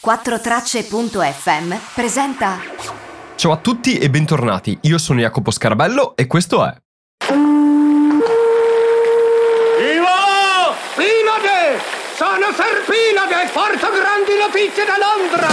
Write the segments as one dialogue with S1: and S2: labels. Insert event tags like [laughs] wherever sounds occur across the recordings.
S1: 4tracce.fm presenta
S2: Ciao a tutti e bentornati, io sono Jacopo Scarabello e questo è
S3: Viva! Pinade! Sono Serpinade! Porto grandi notizie da Londra!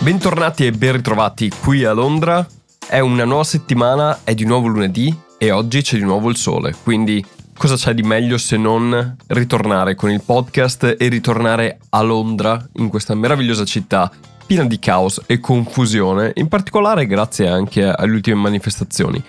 S2: Bentornati e ben ritrovati qui a Londra. È una nuova settimana, è di nuovo lunedì e oggi c'è di nuovo il sole, quindi cosa c'è di meglio se non ritornare con il podcast e ritornare a Londra, in questa meravigliosa città piena di caos e confusione, in particolare grazie anche alle ultime manifestazioni.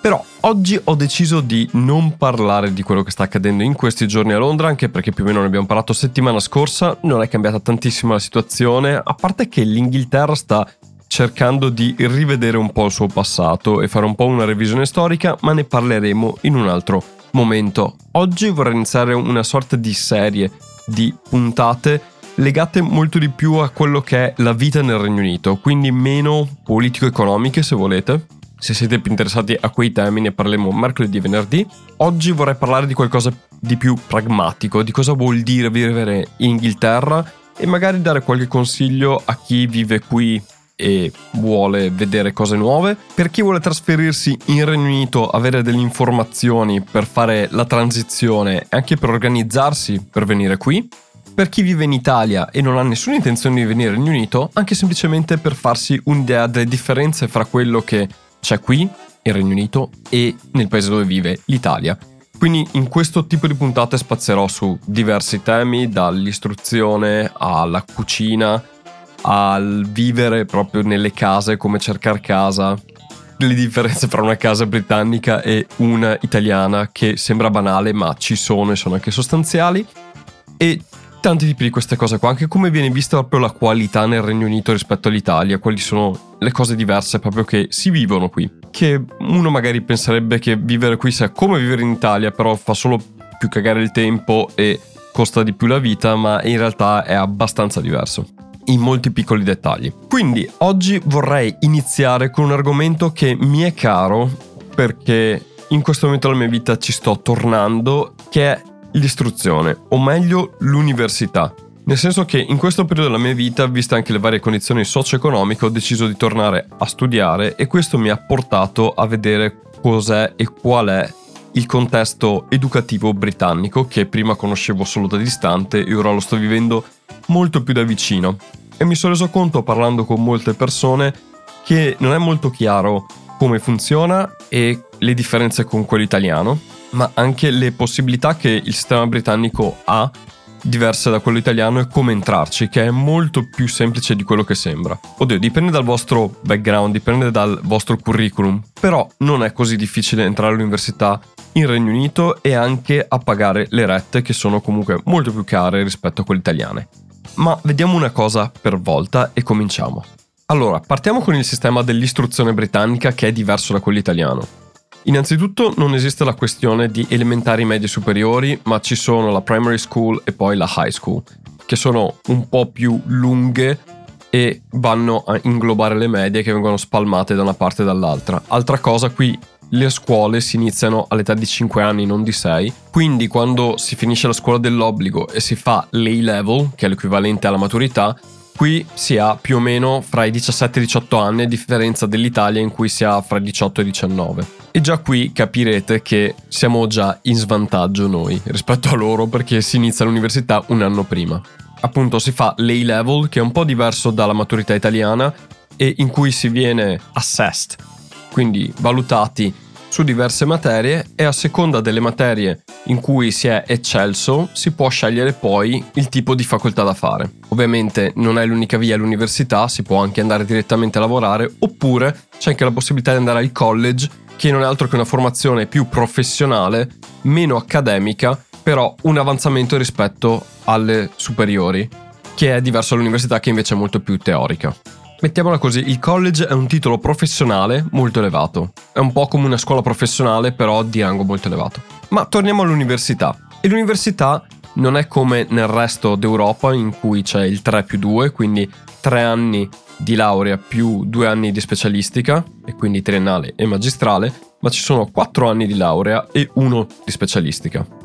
S2: Però oggi ho deciso di non parlare di quello che sta accadendo in questi giorni a Londra, anche perché più o meno ne abbiamo parlato settimana scorsa, non è cambiata tantissimo la situazione, a parte che l'Inghilterra sta cercando di rivedere un po' il suo passato e fare un po' una revisione storica, ma ne parleremo in un altro momento. Oggi vorrei iniziare una sorta di serie di puntate legate molto di più a quello che è la vita nel Regno Unito, quindi meno politico-economiche se volete, se siete più interessati a quei temi ne parleremo mercoledì e venerdì. Oggi vorrei parlare di qualcosa di più pragmatico, di cosa vuol dire vivere in Inghilterra e magari dare qualche consiglio a chi vive qui e vuole vedere cose nuove. Per chi vuole trasferirsi in Regno Unito, avere delle informazioni per fare la transizione e anche per organizzarsi per venire qui. Per chi vive in Italia e non ha nessuna intenzione di venire in Regno Unito, anche semplicemente per farsi un'idea delle differenze fra quello che c'è qui, in Regno Unito, e nel paese dove vive, l'Italia. Quindi in questo tipo di puntate spazierò su diversi temi, dall'istruzione alla cucina, al vivere proprio nelle case, come cercare casa, le differenze fra una casa britannica e una italiana che sembra banale ma ci sono e sono anche sostanziali. E tanti tipi di queste cose qua, anche come viene vista proprio la qualità nel Regno Unito rispetto all'Italia, quali sono le cose diverse proprio che si vivono qui. Che uno magari penserebbe che vivere qui sia come vivere in Italia, però fa solo più cagare il tempo e costa di più la vita, ma in realtà è abbastanza diverso in molti piccoli dettagli. Quindi oggi vorrei iniziare con un argomento che mi è caro perché in questo momento della mia vita ci sto tornando, che è l'istruzione, o meglio l'università. Nel senso che in questo periodo della mia vita, viste anche le varie condizioni socio-economiche, ho deciso di tornare a studiare e questo mi ha portato a vedere cos'è e qual è il contesto educativo britannico che prima conoscevo solo da distante e ora lo sto vivendo molto più da vicino. E mi sono reso conto parlando con molte persone che non è molto chiaro come funziona e le differenze con quello italiano, ma anche le possibilità che il sistema britannico ha diverse da quello italiano e come entrarci, che è molto più semplice di quello che sembra. Oddio, dipende dal vostro background, dipende dal vostro curriculum, però non è così difficile entrare all'università in Regno Unito e anche a pagare le rette che sono comunque molto più care rispetto a quelle italiane. Ma vediamo una cosa per volta e cominciamo. Allora, partiamo con il sistema dell'istruzione britannica che è diverso da quello italiano. Innanzitutto non esiste la questione di elementari medie superiori, ma ci sono la primary school e poi la high school, che sono un po' più lunghe e vanno a inglobare le medie che vengono spalmate da una parte e dall'altra. Altra cosa, qui le scuole si iniziano all'età di 5 anni, non di 6, quindi quando si finisce la scuola dell'obbligo e si fa l'A-level, che è l'equivalente alla maturità, qui si ha più o meno fra i 17 e i 18 anni, a differenza dell'Italia in cui si ha fra i 18 e i 19. E già qui capirete che siamo già in svantaggio noi rispetto a loro perché si inizia l'università un anno prima. Appunto si fa l'A-level, che è un po' diverso dalla maturità italiana e in cui si viene assessed, quindi valutati su diverse materie e a seconda delle materie in cui si è eccelso si può scegliere poi il tipo di facoltà da fare. Ovviamente non è l'unica via all'università, si può anche andare direttamente a lavorare oppure c'è anche la possibilità di andare al college che non è altro che una formazione più professionale, meno accademica, però un avanzamento rispetto alle superiori, che è diverso dall'università che invece è molto più teorica. Mettiamola così, il college è un titolo professionale molto elevato. È un po' come una scuola professionale, però di rango molto elevato. Ma torniamo all'università. E l'università non è come nel resto d'Europa in cui c'è il 3 più 2, quindi 3 anni di laurea più 2 anni di specialistica, e quindi triennale e magistrale, ma ci sono 4 anni di laurea e 1 di specialistica.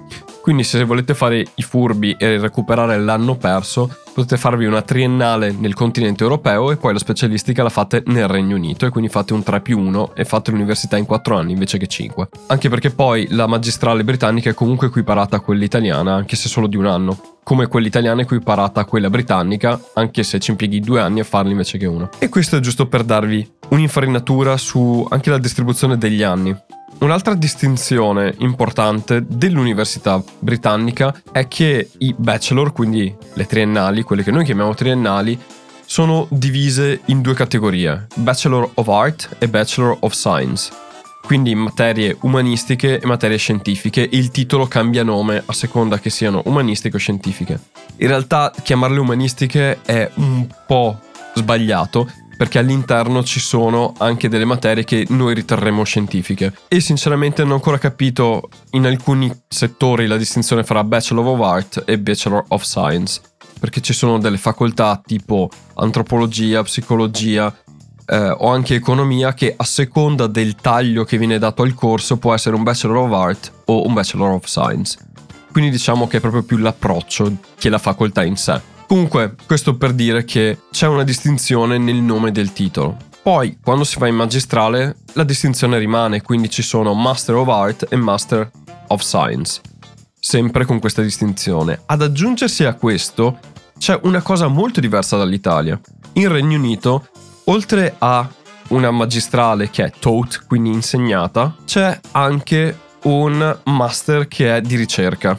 S2: Quindi se volete fare i furbi e recuperare l'anno perso, potete farvi una triennale nel continente europeo e poi la specialistica la fate nel Regno Unito e quindi fate un 3 più 1 e fate l'università in 4 anni invece che 5. Anche perché poi la magistrale britannica è comunque equiparata a quella italiana, anche se solo di un anno come quella italiana equiparata a quella britannica, anche se ci impieghi due anni a farla invece che uno. E questo è giusto per darvi un'infarinatura su anche la distribuzione degli anni. Un'altra distinzione importante dell'università britannica è che i bachelor, quindi le triennali, quelle che noi chiamiamo triennali, sono divise in due categorie, Bachelor of Art e Bachelor of Science. Quindi materie umanistiche e materie scientifiche, il titolo cambia nome a seconda che siano umanistiche o scientifiche. In realtà chiamarle umanistiche è un po' sbagliato perché all'interno ci sono anche delle materie che noi riterremo scientifiche. E sinceramente non ho ancora capito in alcuni settori la distinzione fra Bachelor of Art e Bachelor of Science, perché ci sono delle facoltà tipo antropologia, psicologia eh, o anche economia che a seconda del taglio che viene dato al corso può essere un Bachelor of Art o un Bachelor of Science. Quindi diciamo che è proprio più l'approccio che la facoltà in sé. Comunque, questo per dire che c'è una distinzione nel nome del titolo. Poi, quando si va in magistrale, la distinzione rimane, quindi ci sono Master of Art e Master of Science. Sempre con questa distinzione. Ad aggiungersi a questo, c'è una cosa molto diversa dall'Italia. In Regno Unito, oltre a una magistrale che è taught, quindi insegnata, c'è anche un master che è di ricerca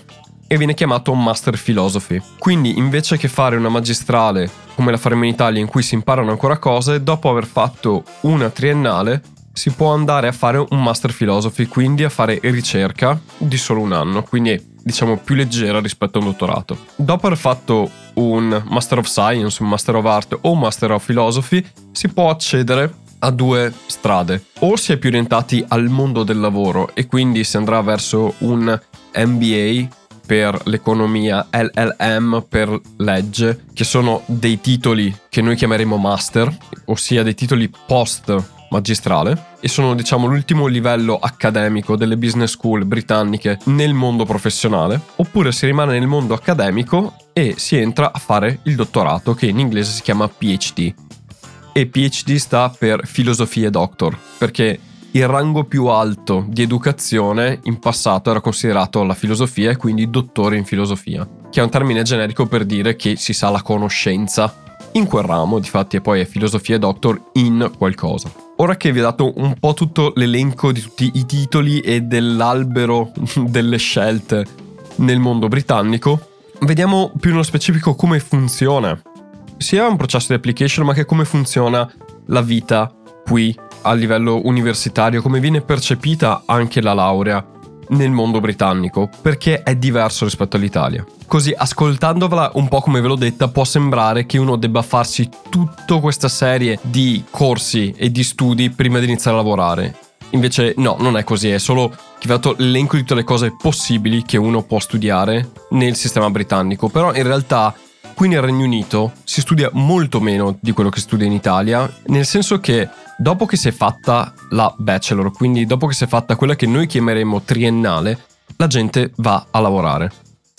S2: e viene chiamato Master Philosophy. Quindi invece che fare una magistrale come la faremo in Italia in cui si imparano ancora cose, dopo aver fatto una triennale si può andare a fare un Master Philosophy, quindi a fare ricerca di solo un anno, quindi diciamo più leggera rispetto a un dottorato. Dopo aver fatto un Master of Science, un Master of Art o un Master of Philosophy, si può accedere a due strade. O si è più orientati al mondo del lavoro e quindi si andrà verso un MBA per l'economia, LLM per legge, che sono dei titoli che noi chiameremo master, ossia dei titoli post magistrale e sono diciamo l'ultimo livello accademico delle business school britanniche nel mondo professionale oppure si rimane nel mondo accademico e si entra a fare il dottorato che in inglese si chiama PhD e PhD sta per filosofia doctor perché il rango più alto di educazione in passato era considerato la filosofia e quindi dottore in filosofia, che è un termine generico per dire che si sa la conoscenza in quel ramo, difatti e poi è filosofia doctor in qualcosa. Ora che vi ho dato un po' tutto l'elenco di tutti i titoli e dell'albero [laughs] delle scelte nel mondo britannico, vediamo più nello specifico come funziona sia un processo di application ma che come funziona la vita qui a livello universitario, come viene percepita anche la laurea nel mondo britannico, perché è diverso rispetto all'Italia. Così, ascoltandovala un po' come ve l'ho detta, può sembrare che uno debba farsi tutta questa serie di corsi e di studi prima di iniziare a lavorare. Invece no, non è così, è solo che dato l'elenco di tutte le cose possibili che uno può studiare nel sistema britannico, però in realtà qui nel Regno Unito si studia molto meno di quello che si studia in Italia, nel senso che dopo che si è fatta la bachelor, quindi dopo che si è fatta quella che noi chiameremo triennale, la gente va a lavorare.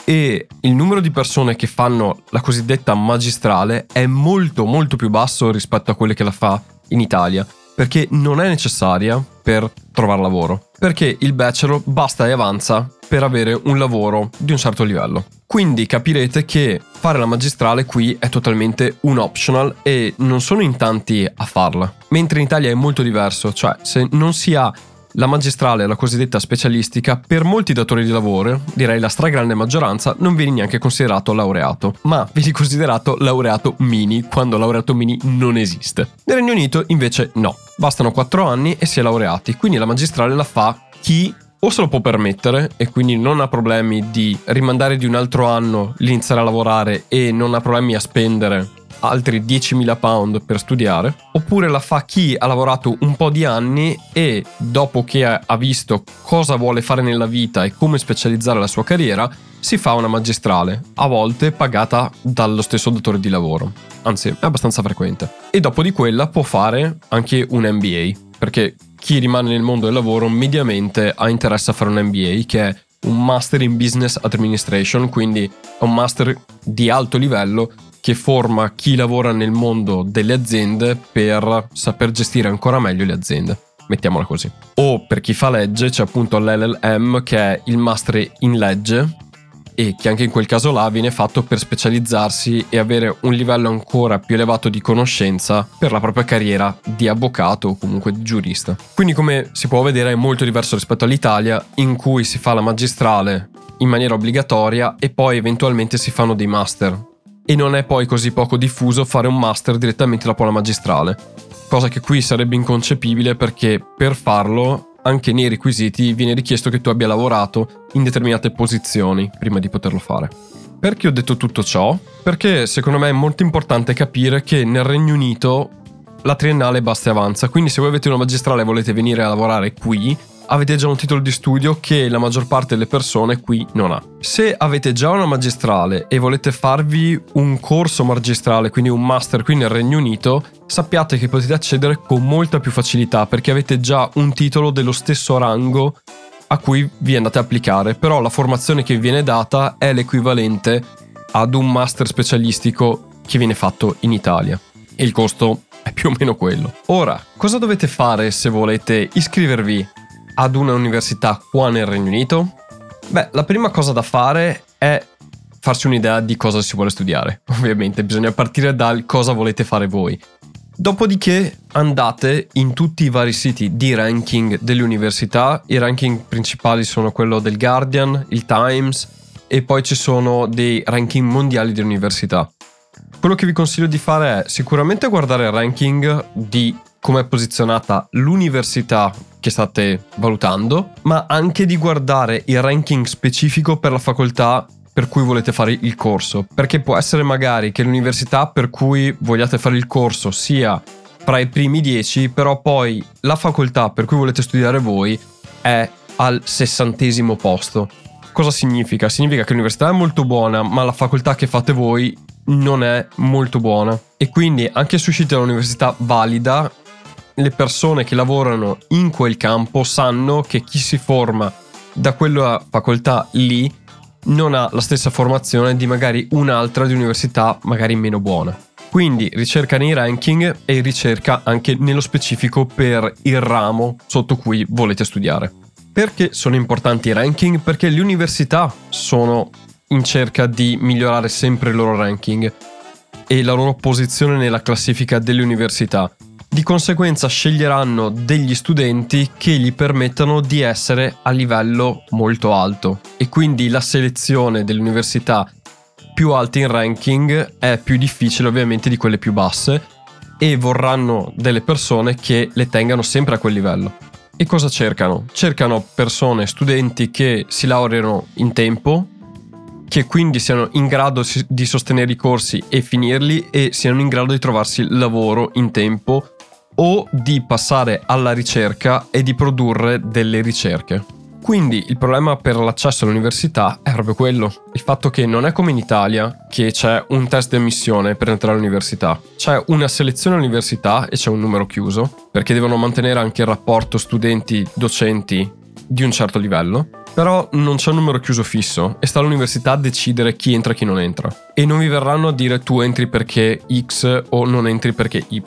S2: E il numero di persone che fanno la cosiddetta magistrale è molto molto più basso rispetto a quelle che la fa in Italia, perché non è necessaria per trovare lavoro, perché il bachelor basta e avanza per avere un lavoro di un certo livello. Quindi capirete che fare la magistrale qui è totalmente un optional e non sono in tanti a farla. Mentre in Italia è molto diverso, cioè se non si ha la magistrale, la cosiddetta specialistica, per molti datori di lavoro, direi la stragrande maggioranza, non viene neanche considerato laureato, ma viene considerato laureato mini quando laureato mini non esiste. Nel Regno Unito invece no, bastano 4 anni e si è laureati, quindi la magistrale la fa chi o se lo può permettere e quindi non ha problemi di rimandare di un altro anno l'iniziare a lavorare e non ha problemi a spendere altri 10.000 pound per studiare, oppure la fa chi ha lavorato un po' di anni e dopo che ha visto cosa vuole fare nella vita e come specializzare la sua carriera, si fa una magistrale, a volte pagata dallo stesso datore di lavoro, anzi è abbastanza frequente. E dopo di quella può fare anche un MBA, perché chi rimane nel mondo del lavoro mediamente ha interesse a fare un MBA, che è un Master in Business Administration, quindi è un master di alto livello che forma chi lavora nel mondo delle aziende per saper gestire ancora meglio le aziende. Mettiamola così. O per chi fa legge c'è appunto l'LLM che è il master in legge e che anche in quel caso là viene fatto per specializzarsi e avere un livello ancora più elevato di conoscenza per la propria carriera di avvocato o comunque di giurista. Quindi come si può vedere è molto diverso rispetto all'Italia in cui si fa la magistrale in maniera obbligatoria e poi eventualmente si fanno dei master. E non è poi così poco diffuso fare un master direttamente dopo la magistrale, cosa che qui sarebbe inconcepibile perché per farlo anche nei requisiti viene richiesto che tu abbia lavorato in determinate posizioni prima di poterlo fare. Perché ho detto tutto ciò? Perché secondo me è molto importante capire che nel Regno Unito la triennale basta e avanza, quindi se voi avete una magistrale e volete venire a lavorare qui, avete già un titolo di studio che la maggior parte delle persone qui non ha. Se avete già una magistrale e volete farvi un corso magistrale, quindi un master qui nel Regno Unito, sappiate che potete accedere con molta più facilità perché avete già un titolo dello stesso rango a cui vi andate a applicare, però la formazione che vi viene data è l'equivalente ad un master specialistico che viene fatto in Italia e il costo è più o meno quello. Ora, cosa dovete fare se volete iscrivervi ad una università qua nel Regno Unito? Beh, la prima cosa da fare è farsi un'idea di cosa si vuole studiare. [laughs] Ovviamente bisogna partire dal cosa volete fare voi. Dopodiché andate in tutti i vari siti di ranking delle università. I ranking principali sono quello del Guardian, il Times e poi ci sono dei ranking mondiali di università. Quello che vi consiglio di fare è sicuramente guardare il ranking di come è posizionata l'università che state valutando, ma anche di guardare il ranking specifico per la facoltà per cui volete fare il corso, perché può essere magari che l'università per cui vogliate fare il corso sia tra i primi 10, però poi la facoltà per cui volete studiare voi è al sessantesimo posto. Cosa significa? Significa che l'università è molto buona, ma la facoltà che fate voi non è molto buona. E quindi anche se uscite da un'università valida, le persone che lavorano in quel campo sanno che chi si forma da quella facoltà lì non ha la stessa formazione di magari un'altra di università magari meno buona. Quindi ricerca nei ranking e ricerca anche nello specifico per il ramo sotto cui volete studiare. Perché sono importanti i ranking? Perché le università sono in cerca di migliorare sempre il loro ranking e la loro posizione nella classifica delle università di conseguenza sceglieranno degli studenti che gli permettano di essere a livello molto alto e quindi la selezione delle università più alte in ranking è più difficile ovviamente di quelle più basse e vorranno delle persone che le tengano sempre a quel livello. E cosa cercano? Cercano persone, studenti che si laureano in tempo, che quindi siano in grado di sostenere i corsi e finirli e siano in grado di trovarsi lavoro in tempo o di passare alla ricerca e di produrre delle ricerche. Quindi il problema per l'accesso all'università è proprio quello, il fatto che non è come in Italia che c'è un test di ammissione per entrare all'università, c'è una selezione all'università e c'è un numero chiuso, perché devono mantenere anche il rapporto studenti-docenti di un certo livello, però non c'è un numero chiuso fisso e sta all'università a decidere chi entra e chi non entra. E non vi verranno a dire tu entri perché X o non entri perché Y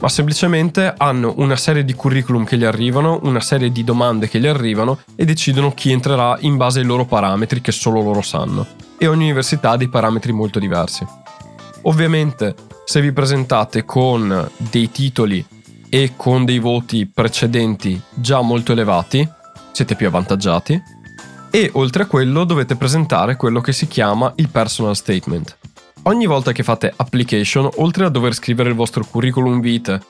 S2: ma semplicemente hanno una serie di curriculum che gli arrivano, una serie di domande che gli arrivano e decidono chi entrerà in base ai loro parametri che solo loro sanno. E ogni università ha dei parametri molto diversi. Ovviamente, se vi presentate con dei titoli e con dei voti precedenti già molto elevati, siete più avvantaggiati. E oltre a quello dovete presentare quello che si chiama il personal statement Ogni volta che fate application, oltre a dover scrivere il vostro curriculum vitae,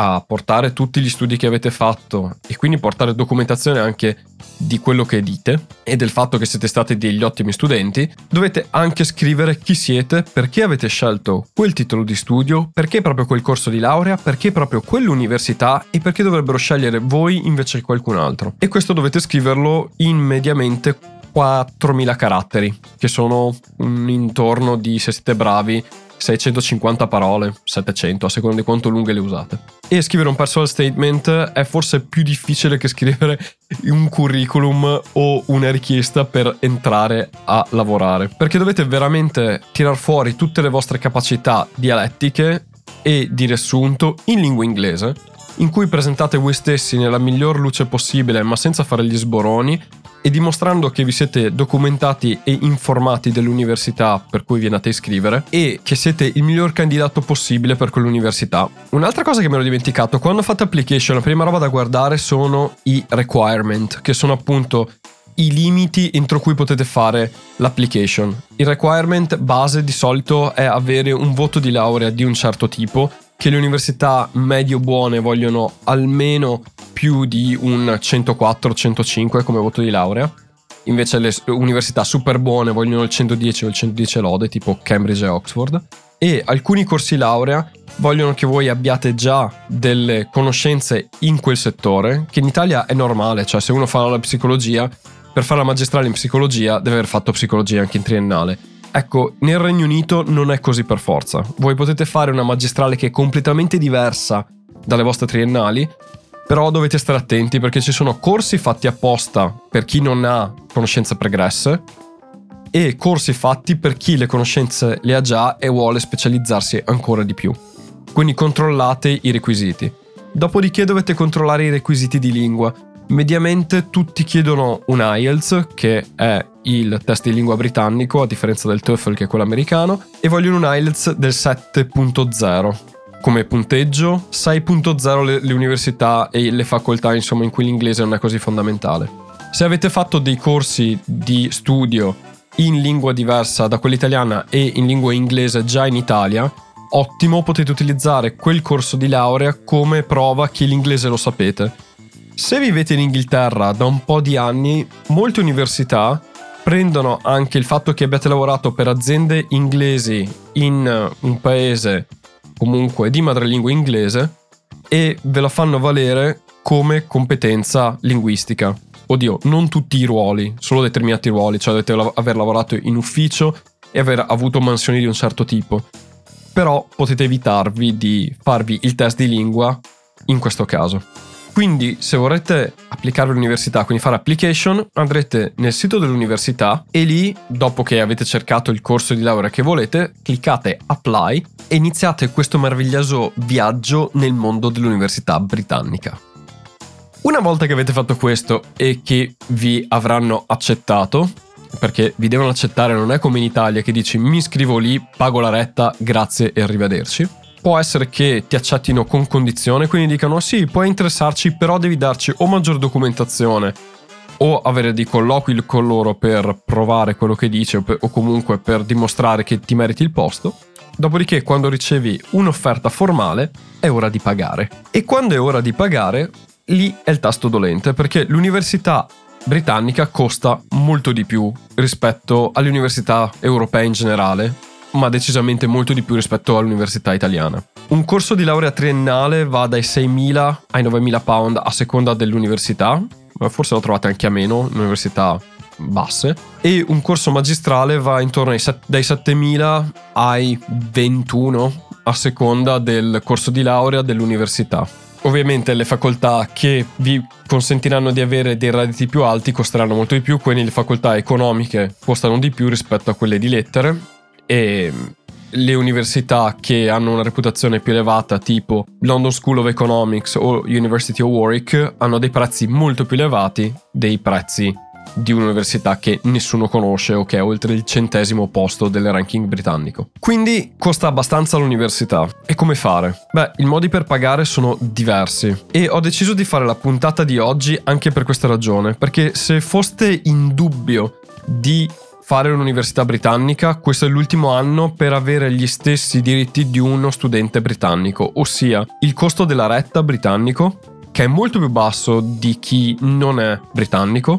S2: a portare tutti gli studi che avete fatto e quindi portare documentazione anche di quello che dite e del fatto che siete stati degli ottimi studenti, dovete anche scrivere chi siete, perché avete scelto quel titolo di studio, perché proprio quel corso di laurea, perché proprio quell'università e perché dovrebbero scegliere voi invece che qualcun altro. E questo dovete scriverlo in mediamente 4.000 caratteri, che sono un intorno di, se siete bravi, 650 parole, 700, a seconda di quanto lunghe le usate. E scrivere un personal statement è forse più difficile che scrivere un curriculum o una richiesta per entrare a lavorare. Perché dovete veramente tirar fuori tutte le vostre capacità dialettiche e di riassunto in lingua inglese, in cui presentate voi stessi nella miglior luce possibile, ma senza fare gli sboroni, e dimostrando che vi siete documentati e informati dell'università per cui vi andate a iscrivere e che siete il miglior candidato possibile per quell'università. Un'altra cosa che mi ero dimenticato, quando fate application la prima roba da guardare sono i requirement, che sono appunto i limiti entro cui potete fare l'application. Il requirement base di solito è avere un voto di laurea di un certo tipo, che le università medio buone vogliono almeno più di un 104-105 come voto di laurea. Invece le università super buone vogliono il 110 o il 110 lode, tipo Cambridge e Oxford. E alcuni corsi laurea vogliono che voi abbiate già delle conoscenze in quel settore, che in Italia è normale, cioè se uno fa la psicologia, per fare la magistrale in psicologia deve aver fatto psicologia anche in triennale. Ecco, nel Regno Unito non è così per forza. Voi potete fare una magistrale che è completamente diversa dalle vostre triennali, però dovete stare attenti perché ci sono corsi fatti apposta per chi non ha conoscenze pregresse e corsi fatti per chi le conoscenze le ha già e vuole specializzarsi ancora di più. Quindi controllate i requisiti. Dopodiché dovete controllare i requisiti di lingua. Mediamente tutti chiedono un IELTS, che è il test di lingua britannico, a differenza del TOEFL che è quello americano, e vogliono un IELTS del 7.0 come punteggio, 6.0 le, le università e le facoltà insomma in cui l'inglese non è così fondamentale. Se avete fatto dei corsi di studio in lingua diversa da quella italiana e in lingua inglese già in Italia, ottimo, potete utilizzare quel corso di laurea come prova che l'inglese lo sapete. Se vivete in Inghilterra da un po' di anni, molte università prendono anche il fatto che abbiate lavorato per aziende inglesi in un paese comunque di madrelingua inglese e ve la fanno valere come competenza linguistica. Oddio, non tutti i ruoli, solo determinati ruoli, cioè dovete aver lavorato in ufficio e aver avuto mansioni di un certo tipo. Però potete evitarvi di farvi il test di lingua in questo caso. Quindi se vorrete applicarvi all'università, quindi fare application, andrete nel sito dell'università e lì, dopo che avete cercato il corso di laurea che volete, cliccate apply e iniziate questo meraviglioso viaggio nel mondo dell'università britannica. Una volta che avete fatto questo e che vi avranno accettato, perché vi devono accettare, non è come in Italia che dici mi iscrivo lì, pago la retta, grazie e arrivederci può essere che ti accettino con condizione, quindi dicano sì, puoi interessarci, però devi darci o maggior documentazione o avere dei colloqui con loro per provare quello che dice o, per, o comunque per dimostrare che ti meriti il posto. Dopodiché, quando ricevi un'offerta formale, è ora di pagare. E quando è ora di pagare, lì è il tasto dolente, perché l'università britannica costa molto di più rispetto alle università europee in generale, ma decisamente molto di più rispetto all'università italiana. Un corso di laurea triennale va dai 6.000 ai 9.000 pound a seconda dell'università, forse lo trovate anche a meno, università basse, e un corso magistrale va intorno ai, dai 7.000 ai 21 a seconda del corso di laurea dell'università. Ovviamente le facoltà che vi consentiranno di avere dei redditi più alti costeranno molto di più, quindi le facoltà economiche costano di più rispetto a quelle di lettere e le università che hanno una reputazione più elevata tipo London School of Economics o University of Warwick hanno dei prezzi molto più elevati dei prezzi di un'università che nessuno conosce o che è oltre il centesimo posto del ranking britannico. Quindi costa abbastanza l'università. E come fare? Beh, i modi per pagare sono diversi e ho deciso di fare la puntata di oggi anche per questa ragione, perché se foste in dubbio di fare un'università britannica, questo è l'ultimo anno per avere gli stessi diritti di uno studente britannico, ossia il costo della retta britannico, che è molto più basso di chi non è britannico.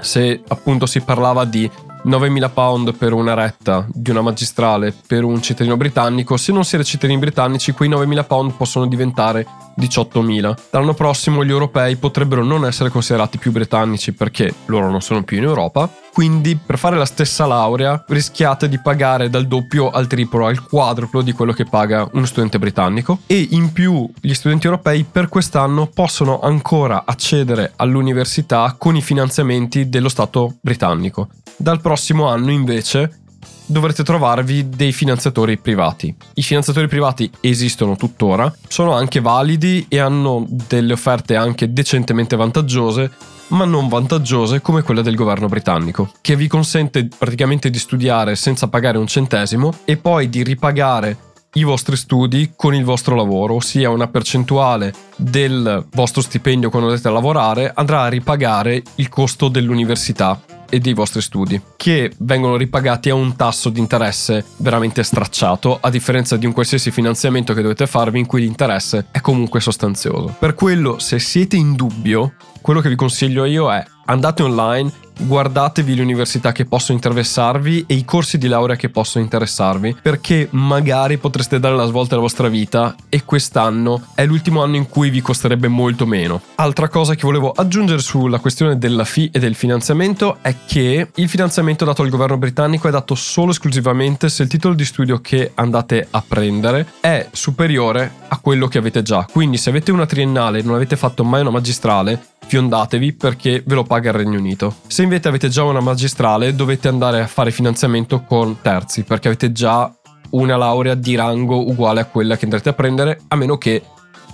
S2: Se appunto si parlava di 9.000 pound per una retta di una magistrale per un cittadino britannico, se non siete cittadini britannici quei 9.000 pound possono diventare 18.000. L'anno prossimo gli europei potrebbero non essere considerati più britannici perché loro non sono più in Europa quindi per fare la stessa laurea rischiate di pagare dal doppio al triplo, al quadruplo di quello che paga uno studente britannico e in più gli studenti europei per quest'anno possono ancora accedere all'università con i finanziamenti dello Stato britannico. Dal prossimo anno invece dovrete trovarvi dei finanziatori privati. I finanziatori privati esistono tuttora, sono anche validi e hanno delle offerte anche decentemente vantaggiose ma non vantaggiose come quella del governo britannico, che vi consente praticamente di studiare senza pagare un centesimo e poi di ripagare i vostri studi con il vostro lavoro, ossia una percentuale del vostro stipendio quando andrete a lavorare andrà a ripagare il costo dell'università e dei vostri studi, che vengono ripagati a un tasso di interesse veramente stracciato, a differenza di un qualsiasi finanziamento che dovete farvi in cui l'interesse è comunque sostanzioso. Per quello, se siete in dubbio, quello che vi consiglio io è andate online, guardatevi le università che possono interessarvi e i corsi di laurea che possono interessarvi, perché magari potreste dare la svolta alla vostra vita e quest'anno è l'ultimo anno in cui vi costerebbe molto meno. Altra cosa che volevo aggiungere sulla questione della fee e del finanziamento è che il finanziamento dato al governo britannico è dato solo esclusivamente se il titolo di studio che andate a prendere è superiore a quello che avete già. Quindi se avete una triennale e non avete fatto mai una magistrale, fiondatevi perché ve lo paga il Regno Unito. Se invece avete già una magistrale dovete andare a fare finanziamento con terzi perché avete già una laurea di rango uguale a quella che andrete a prendere a meno che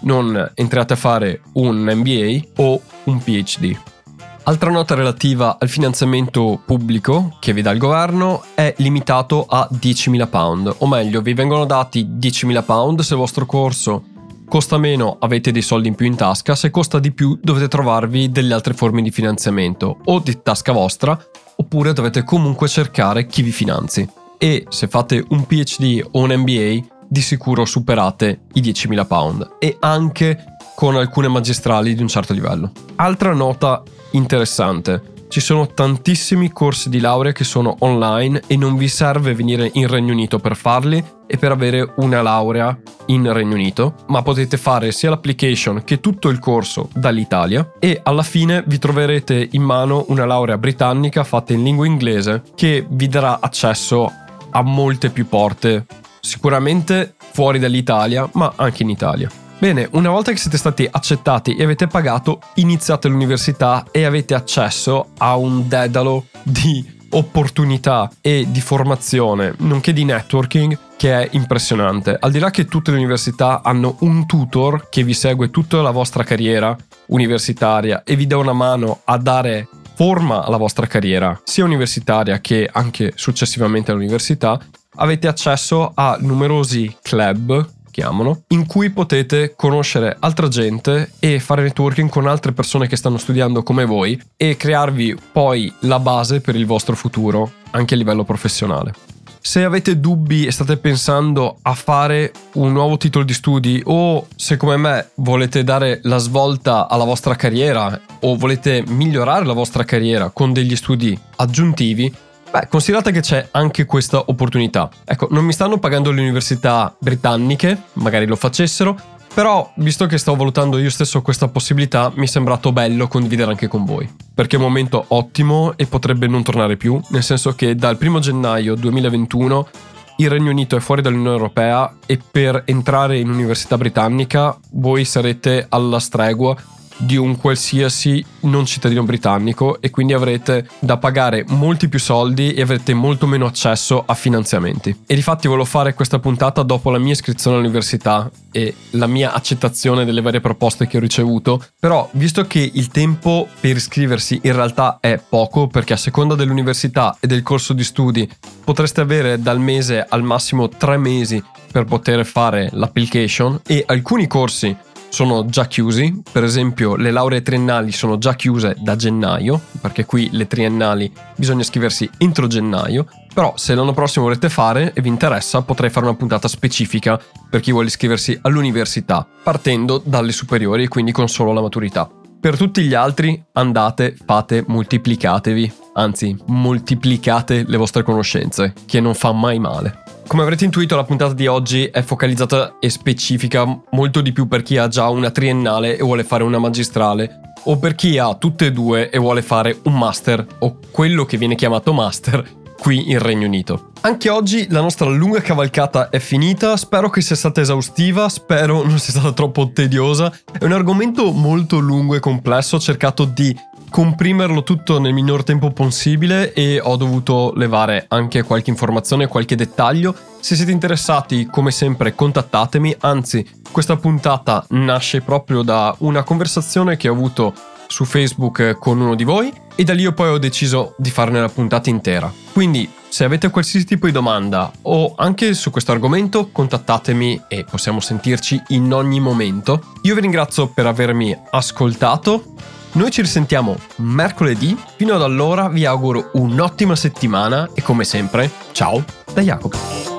S2: non entriate a fare un MBA o un PhD. Altra nota relativa al finanziamento pubblico che vi dà il governo è limitato a 10.000 pound, o meglio vi vengono dati 10.000 pound se il vostro corso Costa meno, avete dei soldi in più in tasca, se costa di più dovete trovarvi delle altre forme di finanziamento, o di tasca vostra, oppure dovete comunque cercare chi vi finanzi. E se fate un PhD o un MBA, di sicuro superate i 10.000 pound e anche con alcune magistrali di un certo livello. Altra nota interessante, ci sono tantissimi corsi di laurea che sono online e non vi serve venire in Regno Unito per farli e per avere una laurea in Regno Unito, ma potete fare sia l'application che tutto il corso dall'Italia e alla fine vi troverete in mano una laurea britannica fatta in lingua inglese che vi darà accesso a molte più porte, sicuramente fuori dall'Italia, ma anche in Italia. Bene, una volta che siete stati accettati e avete pagato, iniziate l'università e avete accesso a un dedalo di opportunità e di formazione, nonché di networking che è impressionante. Al di là che tutte le università hanno un tutor che vi segue tutta la vostra carriera universitaria e vi dà una mano a dare forma alla vostra carriera, sia universitaria che anche successivamente all'università, avete accesso a numerosi club chiamano, in cui potete conoscere altra gente e fare networking con altre persone che stanno studiando come voi e crearvi poi la base per il vostro futuro, anche a livello professionale. Se avete dubbi e state pensando a fare un nuovo titolo di studi o se come me volete dare la svolta alla vostra carriera o volete migliorare la vostra carriera con degli studi aggiuntivi, Beh, considerate che c'è anche questa opportunità. Ecco, non mi stanno pagando le università britanniche, magari lo facessero, però, visto che sto valutando io stesso questa possibilità, mi è sembrato bello condividere anche con voi. Perché è un momento ottimo e potrebbe non tornare più, nel senso che dal 1 gennaio 2021 il Regno Unito è fuori dall'Unione Europea e per entrare in università britannica voi sarete alla stregua di un qualsiasi non cittadino britannico e quindi avrete da pagare molti più soldi e avrete molto meno accesso a finanziamenti. E difatti volevo fare questa puntata dopo la mia iscrizione all'università e la mia accettazione delle varie proposte che ho ricevuto, però visto che il tempo per iscriversi in realtà è poco perché a seconda dell'università e del corso di studi potreste avere dal mese al massimo tre mesi per poter fare l'application e alcuni corsi sono già chiusi, per esempio le lauree triennali sono già chiuse da gennaio, perché qui le triennali bisogna iscriversi entro gennaio, però se l'anno prossimo volete fare e vi interessa potrei fare una puntata specifica per chi vuole iscriversi all'università, partendo dalle superiori e quindi con solo la maturità. Per tutti gli altri andate, fate, moltiplicatevi, anzi moltiplicate le vostre conoscenze, che non fa mai male. Come avrete intuito, la puntata di oggi è focalizzata e specifica molto di più per chi ha già una triennale e vuole fare una magistrale o per chi ha tutte e due e vuole fare un master o quello che viene chiamato master qui in Regno Unito. Anche oggi la nostra lunga cavalcata è finita, spero che sia stata esaustiva, spero non sia stata troppo tediosa. È un argomento molto lungo e complesso, ho cercato di comprimerlo tutto nel minor tempo possibile e ho dovuto levare anche qualche informazione, qualche dettaglio. Se siete interessati, come sempre, contattatemi, anzi, questa puntata nasce proprio da una conversazione che ho avuto su Facebook con uno di voi e da lì poi ho deciso di farne la puntata intera. Quindi se avete qualsiasi tipo di domanda o anche su questo argomento contattatemi e possiamo sentirci in ogni momento. Io vi ringrazio per avermi ascoltato. Noi ci risentiamo mercoledì, fino ad allora vi auguro un'ottima settimana e come sempre, ciao da Jacopo.